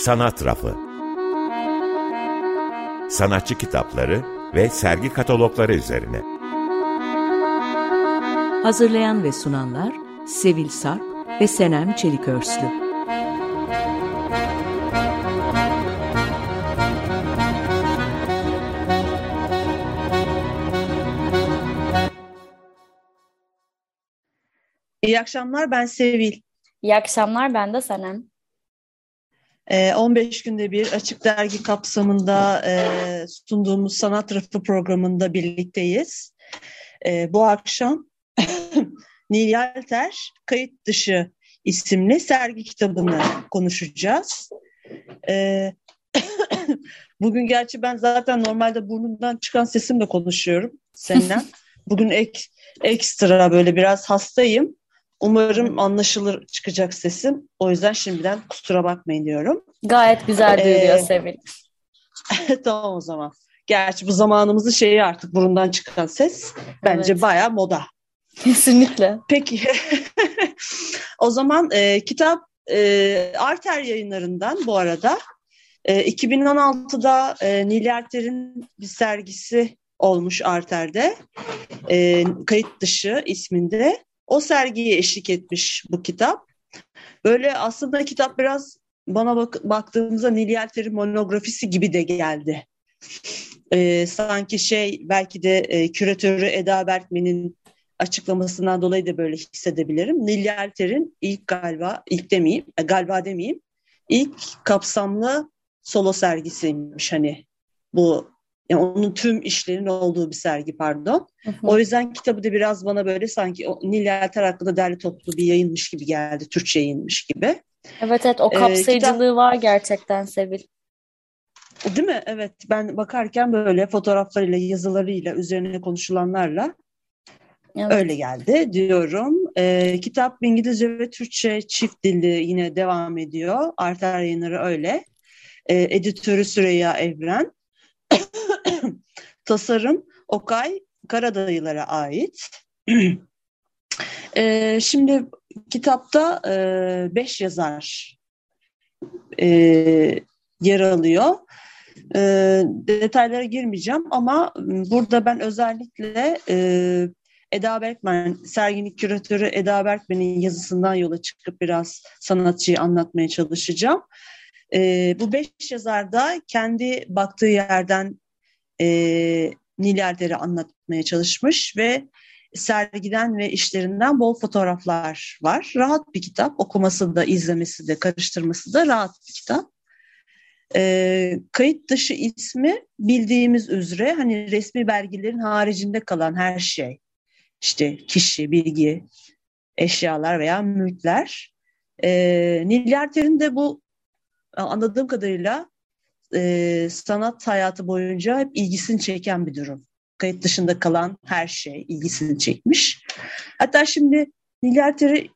Sanat Rafı Sanatçı kitapları ve sergi katalogları üzerine Hazırlayan ve sunanlar Sevil Sarp ve Senem Çelikörslü İyi akşamlar, ben Sevil. İyi akşamlar, ben de Senem. 15 ee, günde bir Açık Dergi kapsamında e, sunduğumuz Sanat Rafı programında birlikteyiz. Ee, bu akşam Nil Yalter Kayıt Dışı isimli sergi kitabını konuşacağız. Ee, bugün gerçi ben zaten normalde burnumdan çıkan sesimle konuşuyorum senden. Bugün ek, ekstra böyle biraz hastayım. Umarım anlaşılır çıkacak sesim. O yüzden şimdiden kusura bakmayın diyorum. Gayet güzel duyuluyor ee, Sevil. tamam o zaman. Gerçi bu zamanımızın şeyi artık burundan çıkan ses bence evet. bayağı moda. Kesinlikle. Peki. o zaman e, kitap e, Arter yayınlarından bu arada. E, 2016'da e, Nil Erter'in bir sergisi olmuş Arter'de. E, kayıt dışı isminde. O sergiye eşlik etmiş bu kitap. Böyle aslında kitap biraz bana bak baktığımızda Nil Yelter'in monografisi gibi de geldi. Ee, sanki şey belki de e, küratörü Eda Berkmen'in açıklamasından dolayı da böyle hissedebilirim. Nil Yelter'in ilk galiba, ilk demeyeyim, e, galiba demeyeyim, ilk kapsamlı solo sergisiymiş hani bu yani onun tüm işlerinin olduğu bir sergi pardon. Hı hı. O yüzden kitabı da biraz bana böyle sanki Nil Yelter hakkında derli toplu bir yayınmış gibi geldi. Türkçe yayınmış gibi. Evet evet o kapsayıcılığı ee, kitap... var gerçekten Sevil. Değil mi? Evet ben bakarken böyle fotoğraflarıyla, yazılarıyla, üzerine konuşulanlarla evet. öyle geldi diyorum. Ee, kitap İngilizce ve Türkçe çift dilli yine devam ediyor. Arter yayınları öyle. Ee, editörü Süreyya Evren. Tasarım Okay Karadayılara ait. ee, şimdi kitapta e, beş yazar e, yer alıyor. E, detaylara girmeyeceğim ama burada ben özellikle e, Eda Berkman, serginin küratörü Eda Berkman'in yazısından yola çıkıp biraz sanatçıyı anlatmaya çalışacağım. E, bu beş yazar da kendi baktığı yerden e, Nilerder'i anlatmaya çalışmış ve sergiden ve işlerinden bol fotoğraflar var. Rahat bir kitap. Okuması da, izlemesi de, karıştırması da rahat bir kitap. E, kayıt dışı ismi bildiğimiz üzere hani resmi belgelerin haricinde kalan her şey. İşte kişi, bilgi, eşyalar veya mülkler. E, Nillerter'in de bu anladığım kadarıyla e, sanat hayatı boyunca hep ilgisini çeken bir durum. Kayıt dışında kalan her şey ilgisini çekmiş. Hatta şimdi Nilgerter'i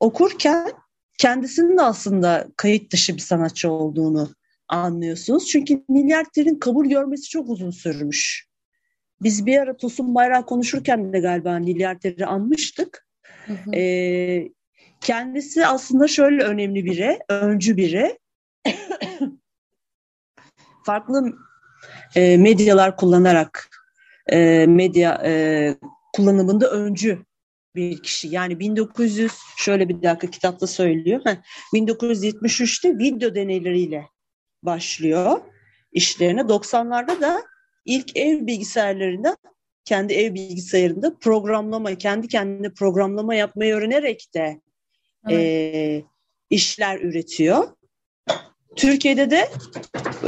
okurken kendisinin de aslında kayıt dışı bir sanatçı olduğunu anlıyorsunuz. Çünkü Nilgerter'in kabul görmesi çok uzun sürmüş. Biz bir ara Tosun Bayrağı konuşurken de galiba Nilgerter'i anmıştık. Hı hı. Ee, kendisi aslında şöyle önemli biri, öncü biri farklı e, medyalar kullanarak e, medya e, kullanımında öncü bir kişi. Yani 1900 şöyle bir dakika kitapta söylüyor. Heh, 1973'te video deneyleriyle başlıyor işlerine. 90'larda da ilk ev bilgisayarlarında kendi ev bilgisayarında programlama, kendi kendine programlama yapmayı öğrenerek de evet. e, işler üretiyor. Türkiye'de de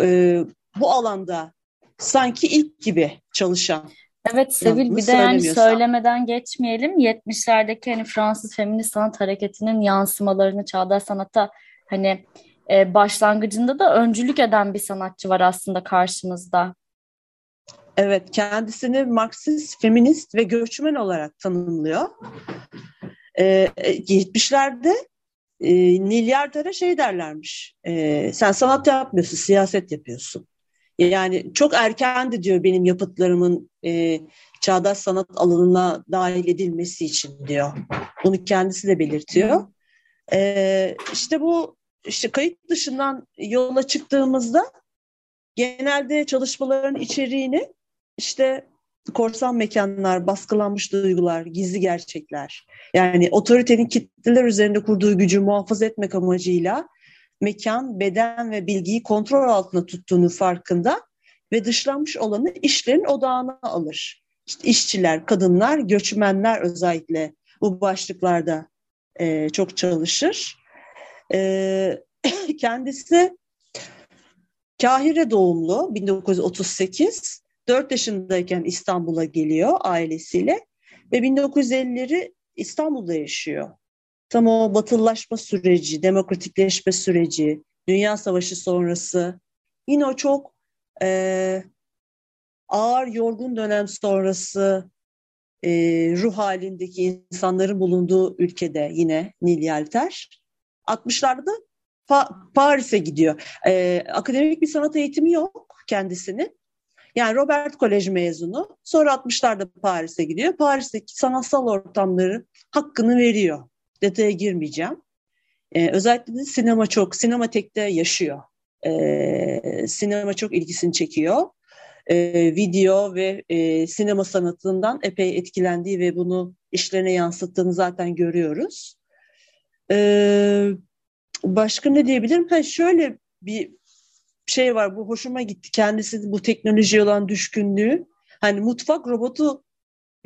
e, bu alanda sanki ilk gibi çalışan. Evet Sevil bir de yani söylemeden geçmeyelim. 70'lerdeki hani Fransız feminist sanat hareketinin yansımalarını çağdaş sanata hani e, başlangıcında da öncülük eden bir sanatçı var aslında karşımızda. Evet kendisini Marksist, feminist ve göçmen olarak tanımlıyor. Ee, 70'lerde e, Nilyarder'e şey derlermiş. E, sen sanat yapmıyorsun, siyaset yapıyorsun. Yani çok erkendi diyor benim yapıtlarımın e, çağdaş sanat alanına dahil edilmesi için diyor. Bunu kendisi de belirtiyor. E, işte bu işte kayıt dışından yola çıktığımızda genelde çalışmaların içeriğini işte korsan mekanlar, baskılanmış duygular, gizli gerçekler. Yani otoritenin kitleler üzerinde kurduğu gücü muhafaza etmek amacıyla mekan, beden ve bilgiyi kontrol altında tuttuğunu farkında ve dışlanmış olanı işlerin odağına alır. İşte işçiler, kadınlar, göçmenler özellikle bu başlıklarda e, çok çalışır. E, kendisi Kahire doğumlu 1938. 4 yaşındayken İstanbul'a geliyor ailesiyle ve 1950'leri İstanbul'da yaşıyor. Tam o batılılaşma süreci, demokratikleşme süreci, Dünya Savaşı sonrası yine o çok e, ağır, yorgun dönem sonrası e, ruh halindeki insanların bulunduğu ülkede yine Nil Yelter. 60'larda pa- Paris'e gidiyor. E, akademik bir sanat eğitimi yok kendisinin. Yani Robert Kolej mezunu. Sonra 60'larda Paris'e gidiyor. Paris'teki sanatsal ortamları hakkını veriyor. Detaya girmeyeceğim. Ee, özellikle de sinema çok, sinematekte yaşıyor. Ee, sinema çok ilgisini çekiyor. Ee, video ve e, sinema sanatından epey etkilendiği ve bunu işlerine yansıttığını zaten görüyoruz. Ee, başka ne diyebilirim? Ha, şöyle bir şey var bu hoşuma gitti. Kendisi bu teknoloji olan düşkünlüğü. Hani mutfak robotu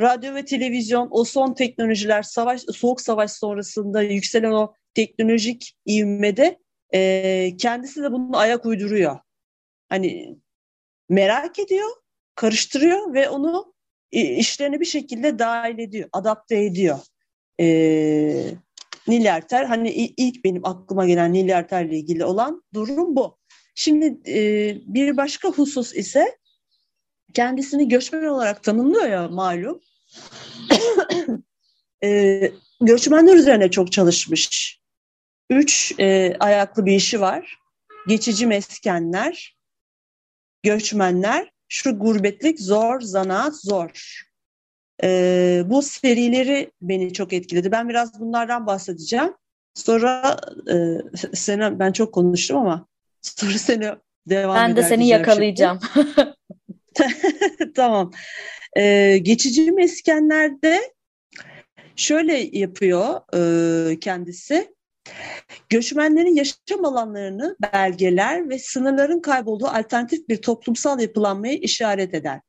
radyo ve televizyon o son teknolojiler savaş soğuk savaş sonrasında yükselen o teknolojik ivmede e, kendisi de bunu ayak uyduruyor. Hani merak ediyor, karıştırıyor ve onu işlerine bir şekilde dahil ediyor, adapte ediyor. E, Nil hani ilk benim aklıma gelen Nil Erter'le ilgili olan durum bu. Şimdi e, bir başka husus ise kendisini göçmen olarak tanımlıyor ya malum. e, göçmenler üzerine çok çalışmış. Üç e, ayaklı bir işi var. Geçici meskenler, göçmenler, şu gurbetlik zor, zanaat zor. E, bu serileri beni çok etkiledi. Ben biraz bunlardan bahsedeceğim. Sonra e, Sena, ben çok konuştum ama Sonra seni devam Ben de seni yakalayacağım. tamam. Ee, geçici meskenlerde şöyle yapıyor e, kendisi. Göçmenlerin yaşam alanlarını belgeler ve sınırların kaybolduğu alternatif bir toplumsal yapılanmayı işaret eder.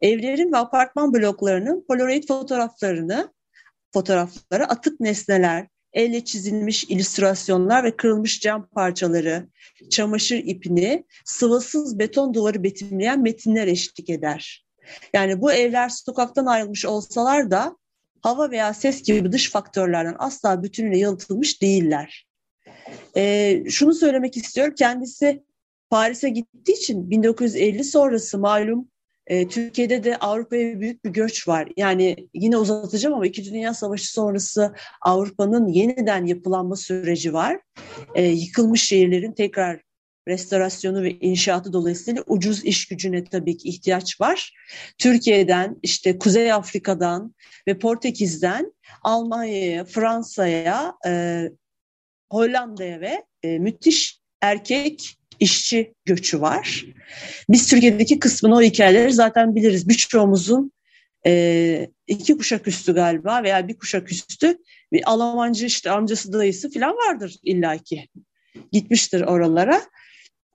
Evlerin ve apartman bloklarının polaroid fotoğraflarını, fotoğrafları atık nesneler, elle çizilmiş illüstrasyonlar ve kırılmış cam parçaları, çamaşır ipini, sıvısız beton duvarı betimleyen metinler eşlik eder. Yani bu evler sokaktan ayrılmış olsalar da hava veya ses gibi dış faktörlerden asla bütünüyle yalıtılmış değiller. Ee, şunu söylemek istiyorum, kendisi Paris'e gittiği için 1950 sonrası malum e, Türkiye'de de Avrupa'ya büyük bir göç var. Yani yine uzatacağım ama İkinci Dünya Savaşı sonrası Avrupa'nın yeniden yapılanma süreci var. E, yıkılmış şehirlerin tekrar restorasyonu ve inşaatı dolayısıyla ucuz iş gücüne tabii ki ihtiyaç var. Türkiye'den, işte Kuzey Afrika'dan ve Portekiz'den Almanya'ya, Fransa'ya, e, Hollanda'ya ve e, müthiş erkek işçi göçü var. Biz Türkiye'deki kısmını o hikayeleri zaten biliriz. Birçoğumuzun e, iki kuşak üstü galiba veya bir kuşak üstü bir Almancı işte amcası dayısı falan vardır illaki. Gitmiştir oralara.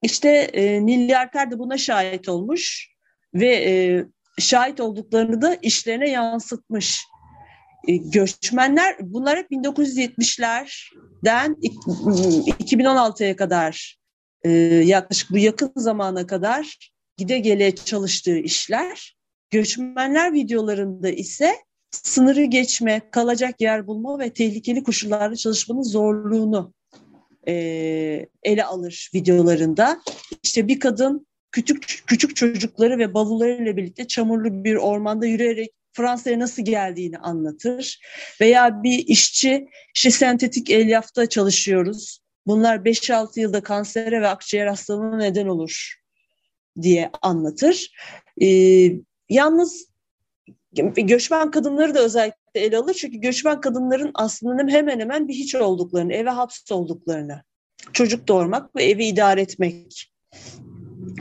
İşte e, Nil Yarter de buna şahit olmuş ve e, şahit olduklarını da işlerine yansıtmış. E, göçmenler bunlar hep 1970'lerden 2016'ya kadar e, yaklaşık bu yakın zamana kadar gide gele çalıştığı işler. Göçmenler videolarında ise sınırı geçme, kalacak yer bulma ve tehlikeli koşullarda çalışmanın zorluğunu e, ele alır videolarında. İşte bir kadın küçük küçük çocukları ve bavullarıyla birlikte çamurlu bir ormanda yürüyerek Fransa'ya nasıl geldiğini anlatır. Veya bir işçi işte sentetik elyafta çalışıyoruz. Bunlar 5-6 yılda kansere ve akciğer hastalığına neden olur diye anlatır. Ee, yalnız göçmen kadınları da özellikle ele alır. Çünkü göçmen kadınların aslında hemen hemen bir hiç olduklarını, eve hapsolduklarını çocuk doğurmak ve evi idare etmek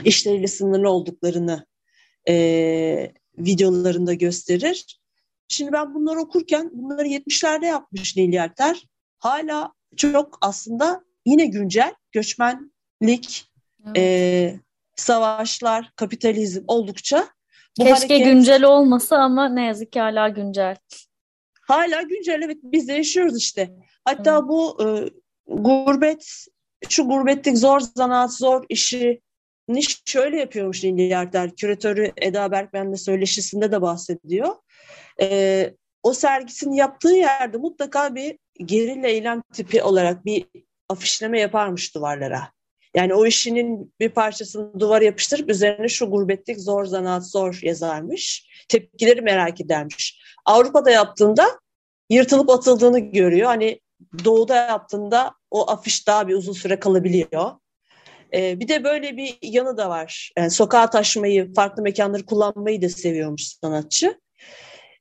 işleriyle sınırlı olduklarını e, videolarında gösterir. Şimdi ben bunları okurken bunları 70'lerde yapmış Nil. Hala çok aslında yine güncel göçmenlik, evet. e, savaşlar, kapitalizm oldukça. Bu Keşke hareket, güncel olmasa ama ne yazık ki hala güncel. Hala güncel evet biz de yaşıyoruz işte. Hatta evet. bu e, gurbet, şu gurbetlik zor zanaat, zor işi Niş şöyle yapıyormuş Niliyarder. Küratörü Eda Berkmen'le söyleşisinde de bahsediyor. Ee, o sergisini yaptığı yerde mutlaka bir gerilla eylem tipi olarak bir afişleme yaparmış duvarlara. Yani o işinin bir parçasını duvara yapıştırıp üzerine şu gurbetlik zor zanaat zor yazarmış. Tepkileri merak edermiş. Avrupa'da yaptığında yırtılıp atıldığını görüyor. Hani doğuda yaptığında o afiş daha bir uzun süre kalabiliyor. Ee, bir de böyle bir yanı da var. Yani sokağa taşmayı, farklı mekanları kullanmayı da seviyormuş sanatçı.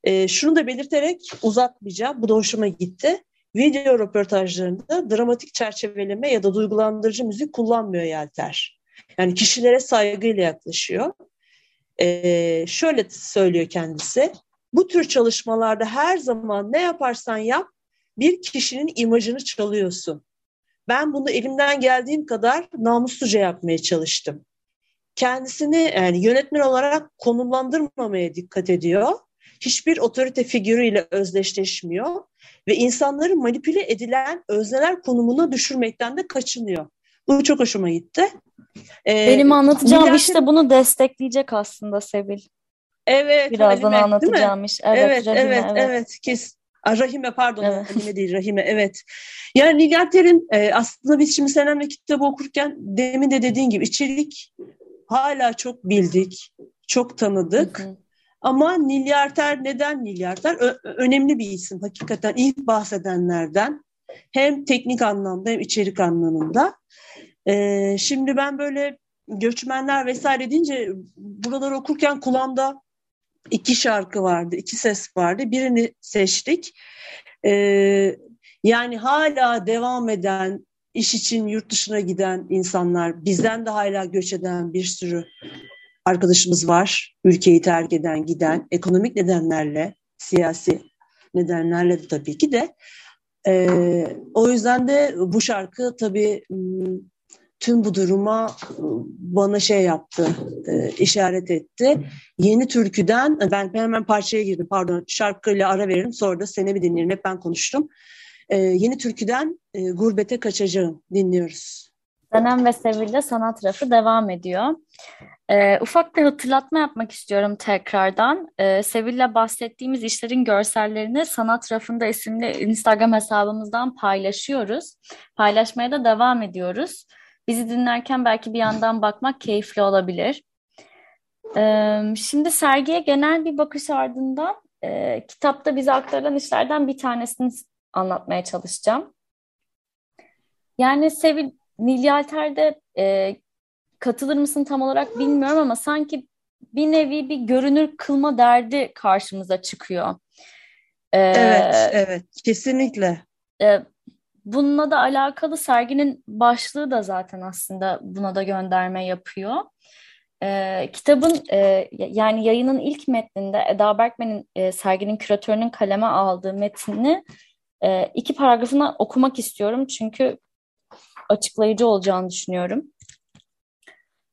Ee, şunu da belirterek uzatmayacağım. Bu da hoşuma gitti. Video röportajlarında dramatik çerçeveleme ya da duygulandırıcı müzik kullanmıyor Yelter. Yani kişilere saygıyla yaklaşıyor. Ee, şöyle söylüyor kendisi. Bu tür çalışmalarda her zaman ne yaparsan yap bir kişinin imajını çalıyorsun. Ben bunu elimden geldiğim kadar namusluca yapmaya çalıştım. Kendisini yani yönetmen olarak konumlandırmamaya dikkat ediyor. Hiçbir otorite figürüyle özdeşleşmiyor ve insanları manipüle edilen özneler konumuna düşürmekten de kaçınıyor. Bu çok hoşuma gitti. Ee, Benim anlatacağım Milyarder... işte bunu destekleyecek aslında Sevil. Evet. Birazdan Halime, anlatacağım iş. Evet, evet, Rahime, evet, evet. evet. Kes, Rahime pardon, evet. Rahime değil Rahime evet. Yani Nilüfer'in e, aslında biz şimdi Senem'le kitabı okurken demin de dediğin gibi içerik hala çok bildik, çok tanıdık. Hı hı. Ama Nilyarter neden Nilyarter? Ö- önemli bir isim hakikaten ilk bahsedenlerden. Hem teknik anlamda hem içerik anlamında. Ee, şimdi ben böyle göçmenler vesaire deyince buraları okurken kulağımda iki şarkı vardı, iki ses vardı. Birini seçtik. Ee, yani hala devam eden, iş için yurt dışına giden insanlar, bizden de hala göç eden bir sürü arkadaşımız var. Ülkeyi terk eden, giden, ekonomik nedenlerle, siyasi nedenlerle de tabii ki de. Ee, o yüzden de bu şarkı tabii tüm bu duruma bana şey yaptı, e, işaret etti. Yeni türküden, ben hemen parçaya girdim pardon, şarkıyla ara veririm sonra da seni bir dinleyelim, hep ben konuştum. E, yeni türküden e, Gurbete Kaçacağım dinliyoruz. Senem ve Sevil'de sanat rafı devam ediyor. E, ufak bir hatırlatma yapmak istiyorum tekrardan. E, Sevil'le bahsettiğimiz işlerin görsellerini Sanat Rafında isimli Instagram hesabımızdan paylaşıyoruz. Paylaşmaya da devam ediyoruz. Bizi dinlerken belki bir yandan bakmak keyifli olabilir. Ee, şimdi sergiye genel bir bakış ardından e, kitapta bize aktarılan işlerden bir tanesini anlatmaya çalışacağım. Yani Sevil Nilyalter'de e, katılır mısın tam olarak bilmiyorum ama sanki bir nevi bir görünür kılma derdi karşımıza çıkıyor. Ee, evet, evet, kesinlikle. E, Bununla da alakalı serginin başlığı da zaten aslında buna da gönderme yapıyor. Ee, kitabın e, yani yayının ilk metninde Eda Berkmen'in e, serginin küratörünün kaleme aldığı metni e, iki paragrafını okumak istiyorum çünkü açıklayıcı olacağını düşünüyorum.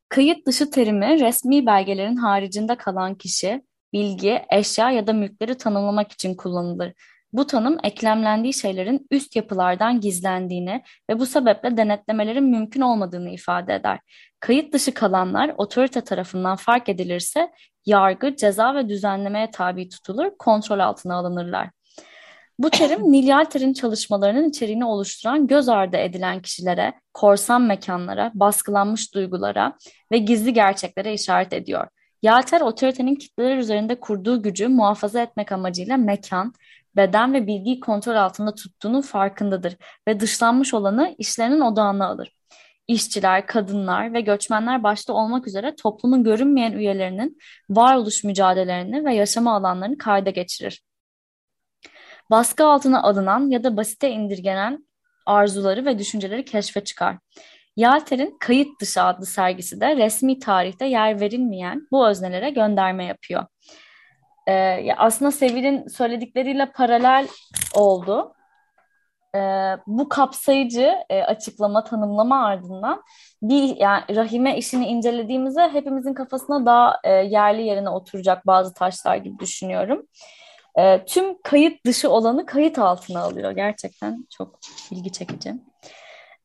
Kayıt dışı terimi resmi belgelerin haricinde kalan kişi, bilgi, eşya ya da mülkleri tanımlamak için kullanılır. Bu tanım eklemlendiği şeylerin üst yapılardan gizlendiğini ve bu sebeple denetlemelerin mümkün olmadığını ifade eder. Kayıt dışı kalanlar otorite tarafından fark edilirse yargı, ceza ve düzenlemeye tabi tutulur, kontrol altına alınırlar. Bu terim Nil Yalter'in çalışmalarının içeriğini oluşturan göz ardı edilen kişilere, korsan mekanlara, baskılanmış duygulara ve gizli gerçeklere işaret ediyor. Yalter otoritenin kitleler üzerinde kurduğu gücü muhafaza etmek amacıyla mekan, beden ve bilgiyi kontrol altında tuttuğunun farkındadır ve dışlanmış olanı işlerinin odağına alır. İşçiler, kadınlar ve göçmenler başta olmak üzere toplumun görünmeyen üyelerinin varoluş mücadelelerini ve yaşama alanlarını kayda geçirir. Baskı altına alınan ya da basite indirgenen arzuları ve düşünceleri keşfe çıkar. Yalter'in Kayıt Dışı adlı sergisi de resmi tarihte yer verilmeyen bu öznelere gönderme yapıyor. Ee, aslında Sevil'in söyledikleriyle paralel oldu. Ee, bu kapsayıcı e, açıklama, tanımlama ardından bir yani rahime işini incelediğimizde hepimizin kafasına daha e, yerli yerine oturacak bazı taşlar gibi düşünüyorum. E, tüm kayıt dışı olanı kayıt altına alıyor. Gerçekten çok ilgi çekici.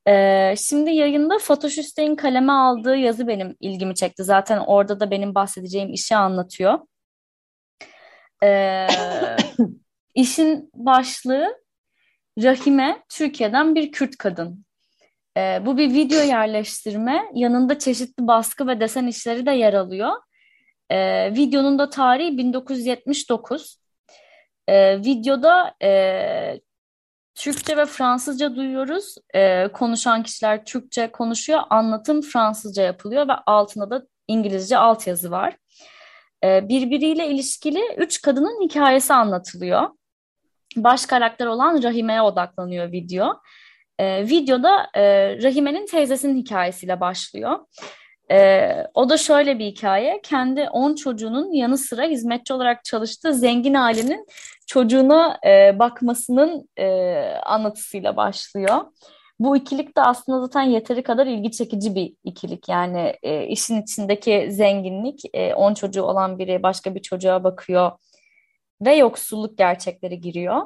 E, şimdi yayında Fatoş Üstey'in kaleme aldığı yazı benim ilgimi çekti. Zaten orada da benim bahsedeceğim işi anlatıyor. E, işin başlığı Rahime Türkiye'den bir Kürt kadın. E, bu bir video yerleştirme. Yanında çeşitli baskı ve desen işleri de yer alıyor. E, videonun da tarihi 1979. E, videoda e, Türkçe ve Fransızca duyuyoruz. E, konuşan kişiler Türkçe konuşuyor. Anlatım Fransızca yapılıyor ve altında da İngilizce altyazı var. E, birbiriyle ilişkili üç kadının hikayesi anlatılıyor. Baş karakter olan Rahime'ye odaklanıyor video. E, videoda e, Rahime'nin teyzesinin hikayesiyle başlıyor. Ee, o da şöyle bir hikaye. Kendi 10 çocuğunun yanı sıra hizmetçi olarak çalıştığı zengin ailenin çocuğuna e, bakmasının e, anlatısıyla başlıyor. Bu ikilik de aslında zaten yeteri kadar ilgi çekici bir ikilik. Yani e, işin içindeki zenginlik, 10 e, çocuğu olan biri başka bir çocuğa bakıyor ve yoksulluk gerçekleri giriyor.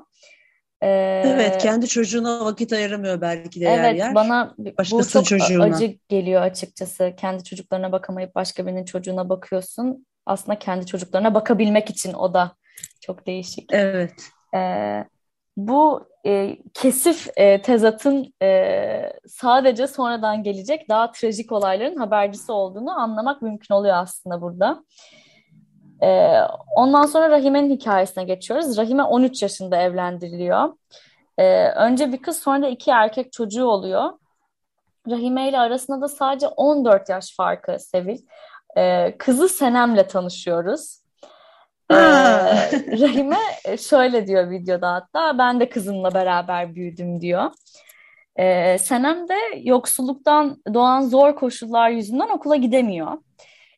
Ee, evet, kendi çocuğuna vakit ayıramıyor belki de evet, yer yer. bana bu çok çocuğuna. acı geliyor açıkçası. Kendi çocuklarına bakamayıp başka birinin çocuğuna bakıyorsun. Aslında kendi çocuklarına bakabilmek için o da çok değişik. Evet. Ee, bu e, kesif e, tezatın e, sadece sonradan gelecek daha trajik olayların habercisi olduğunu anlamak mümkün oluyor aslında burada. Ee, ondan sonra Rahime'nin hikayesine geçiyoruz. Rahime 13 yaşında evlendiriliyor. Ee, önce bir kız sonra da iki erkek çocuğu oluyor. Rahime ile arasında da sadece 14 yaş farkı Sevil. Ee, kızı Senem'le tanışıyoruz. Ee, Rahime şöyle diyor videoda hatta ben de kızımla beraber büyüdüm diyor. Ee, Senem de yoksulluktan doğan zor koşullar yüzünden okula gidemiyor.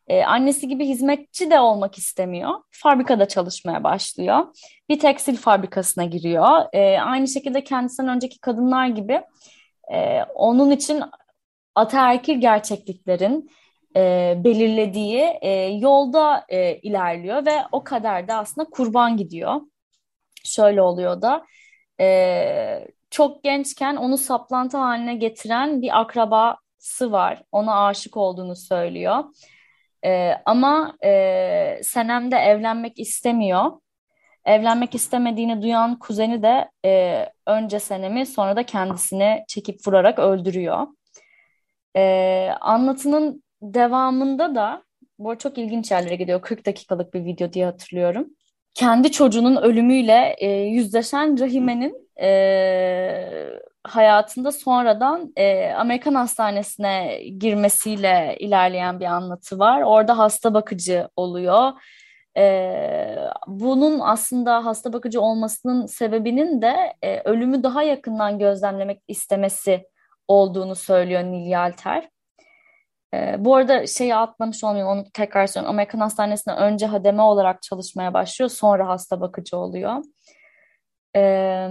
E, annesi gibi hizmetçi de olmak istemiyor. Fabrikada çalışmaya başlıyor. Bir tekstil fabrikasına giriyor. E, aynı şekilde kendisinden önceki kadınlar gibi e, onun için ataerkil gerçekliklerin e, belirlediği e, yolda e, ilerliyor ve o kadar da aslında kurban gidiyor. Şöyle oluyor da e, çok gençken onu saplantı haline getiren bir akrabası var. Ona aşık olduğunu söylüyor. E, ama e, Senem de evlenmek istemiyor. Evlenmek istemediğini duyan kuzeni de e, önce Senem'i sonra da kendisini çekip vurarak öldürüyor. E, anlatının devamında da bu çok ilginç yerlere gidiyor. 40 dakikalık bir video diye hatırlıyorum. Kendi çocuğunun ölümüyle e, yüzleşen Rahime'nin e, hayatında sonradan e, Amerikan hastanesine girmesiyle ilerleyen bir anlatı var. Orada hasta bakıcı oluyor. E, bunun aslında hasta bakıcı olmasının sebebinin de e, ölümü daha yakından gözlemlemek istemesi olduğunu söylüyor Nil Yalter. E, bu arada şeyi atlamış olmayayım onu tekrar söylüyorum. Amerikan hastanesine önce hademe olarak çalışmaya başlıyor sonra hasta bakıcı oluyor. Evet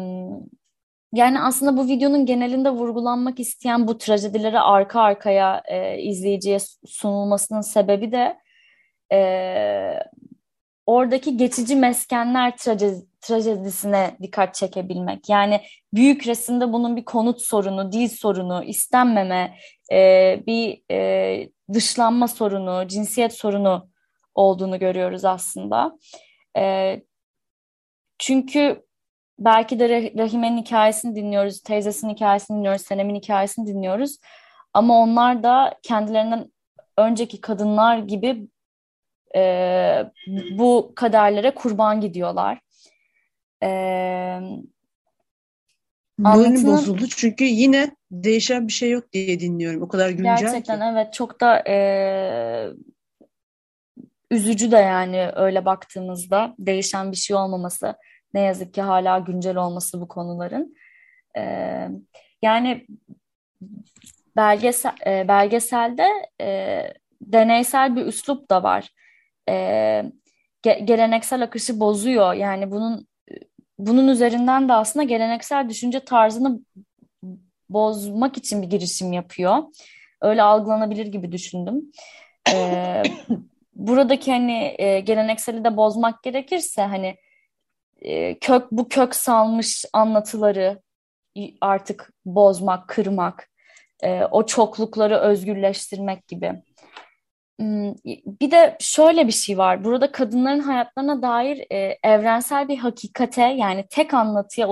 yani aslında bu videonun genelinde vurgulanmak isteyen bu trajedileri arka arkaya e, izleyiciye sunulmasının sebebi de e, oradaki geçici meskenler trajedi, trajedisine dikkat çekebilmek. Yani büyük resimde bunun bir konut sorunu, dil sorunu, istenmeme, e, bir e, dışlanma sorunu, cinsiyet sorunu olduğunu görüyoruz aslında. E, çünkü belki de Rahime'nin hikayesini dinliyoruz, teyzesinin hikayesini dinliyoruz, Senem'in hikayesini dinliyoruz. Ama onlar da kendilerinden önceki kadınlar gibi e, bu kaderlere kurban gidiyorlar. E, Moralim bozuldu çünkü yine değişen bir şey yok diye dinliyorum. O kadar güncel Gerçekten ki. evet çok da e, üzücü de yani öyle baktığımızda değişen bir şey olmaması ne yazık ki hala güncel olması bu konuların. Ee, Yani belgesel e, belgeselde e, deneysel bir üslup da var. E, ge geleneksel akışı bozuyor. Yani bunun bunun üzerinden de aslında geleneksel düşünce tarzını bozmak için bir girişim yapıyor. Öyle algılanabilir gibi düşündüm. Ee, buradaki hani e, gelenekseli de bozmak gerekirse hani e, kök bu kök salmış anlatıları artık bozmak, kırmak, e, o çoklukları özgürleştirmek gibi. Hmm, bir de şöyle bir şey var. Burada kadınların hayatlarına dair e, evrensel bir hakikate yani tek anlatıya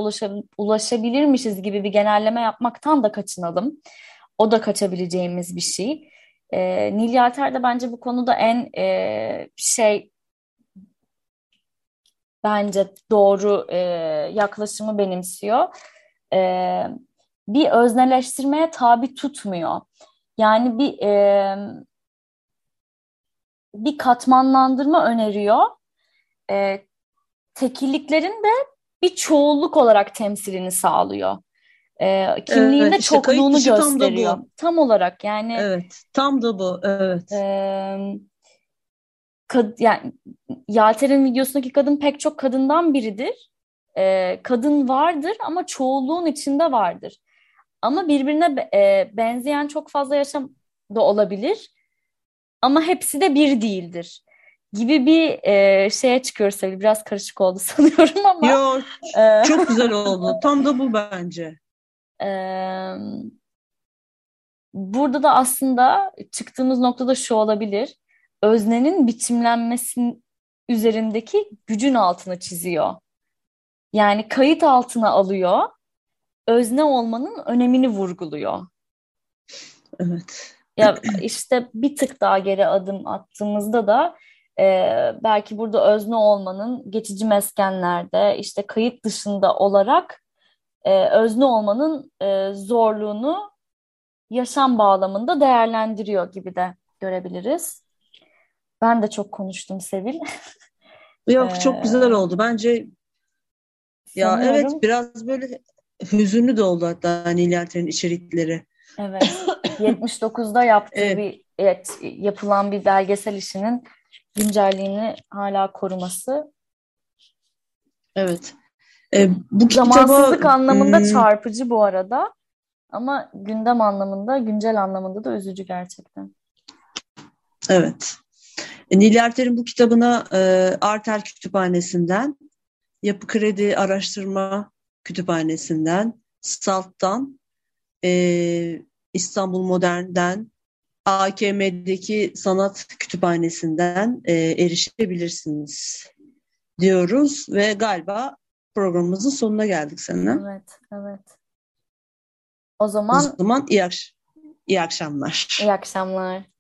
ulaşabilirmişiz gibi bir genelleme yapmaktan da kaçınalım. O da kaçabileceğimiz bir şey. E, Nil Yalter de bence bu konuda en e, şey bence doğru e, yaklaşımı benimsiyor. E, bir özneleştirmeye tabi tutmuyor. Yani bir e, bir katmanlandırma öneriyor. E, tekilliklerin de bir çoğulluk olarak temsilini sağlıyor. E, kimliğinde evet, işte çokluğunu gösteriyor. Tam, tam olarak yani. Evet, tam da bu. Evet. E, kad, yani Yalter'in videosundaki kadın pek çok kadından biridir. E, kadın vardır ama çoğulluğun içinde vardır. Ama birbirine e, benzeyen çok fazla yaşam da olabilir. Ama hepsi de bir değildir gibi bir e, şeye çıkıyoruz tabii. Biraz karışık oldu sanıyorum ama. Yok, e, çok güzel oldu. Tam da bu bence. E, burada da aslında çıktığımız noktada şu olabilir. Öznenin biçimlenmesinin üzerindeki gücün altını çiziyor. Yani kayıt altına alıyor. Özne olmanın önemini vurguluyor. Evet. Ya işte bir tık daha geri adım attığımızda da e, belki burada özne olmanın geçici meskenlerde işte kayıt dışında olarak e, özne olmanın e, zorluğunu yaşam bağlamında değerlendiriyor gibi de görebiliriz. Ben de çok konuştum Sevil. Yok ee, çok güzel oldu. Bence ya sanıyorum, evet biraz böyle hüzünlü de oldu hatta Nilüfer'in içerikleri. Evet. 79'da yaptığı evet. bir evet, yapılan bir belgesel işinin güncelliğini hala koruması. Evet. Ee, bu Zamansızlık kitaba, anlamında hmm, çarpıcı bu arada. Ama gündem anlamında, güncel anlamında da üzücü gerçekten. Evet. E, Nil Erter'in bu kitabına e, Arter Kütüphanesi'nden, Yapı Kredi Araştırma Kütüphanesi'nden, SALT'tan, e, İstanbul Modern'den, AKM'deki Sanat Kütüphanesi'nden e, erişebilirsiniz diyoruz ve galiba programımızın sonuna geldik seninle. Evet, evet. O zaman o zaman iyi, akş iyi akşamlar. İyi akşamlar.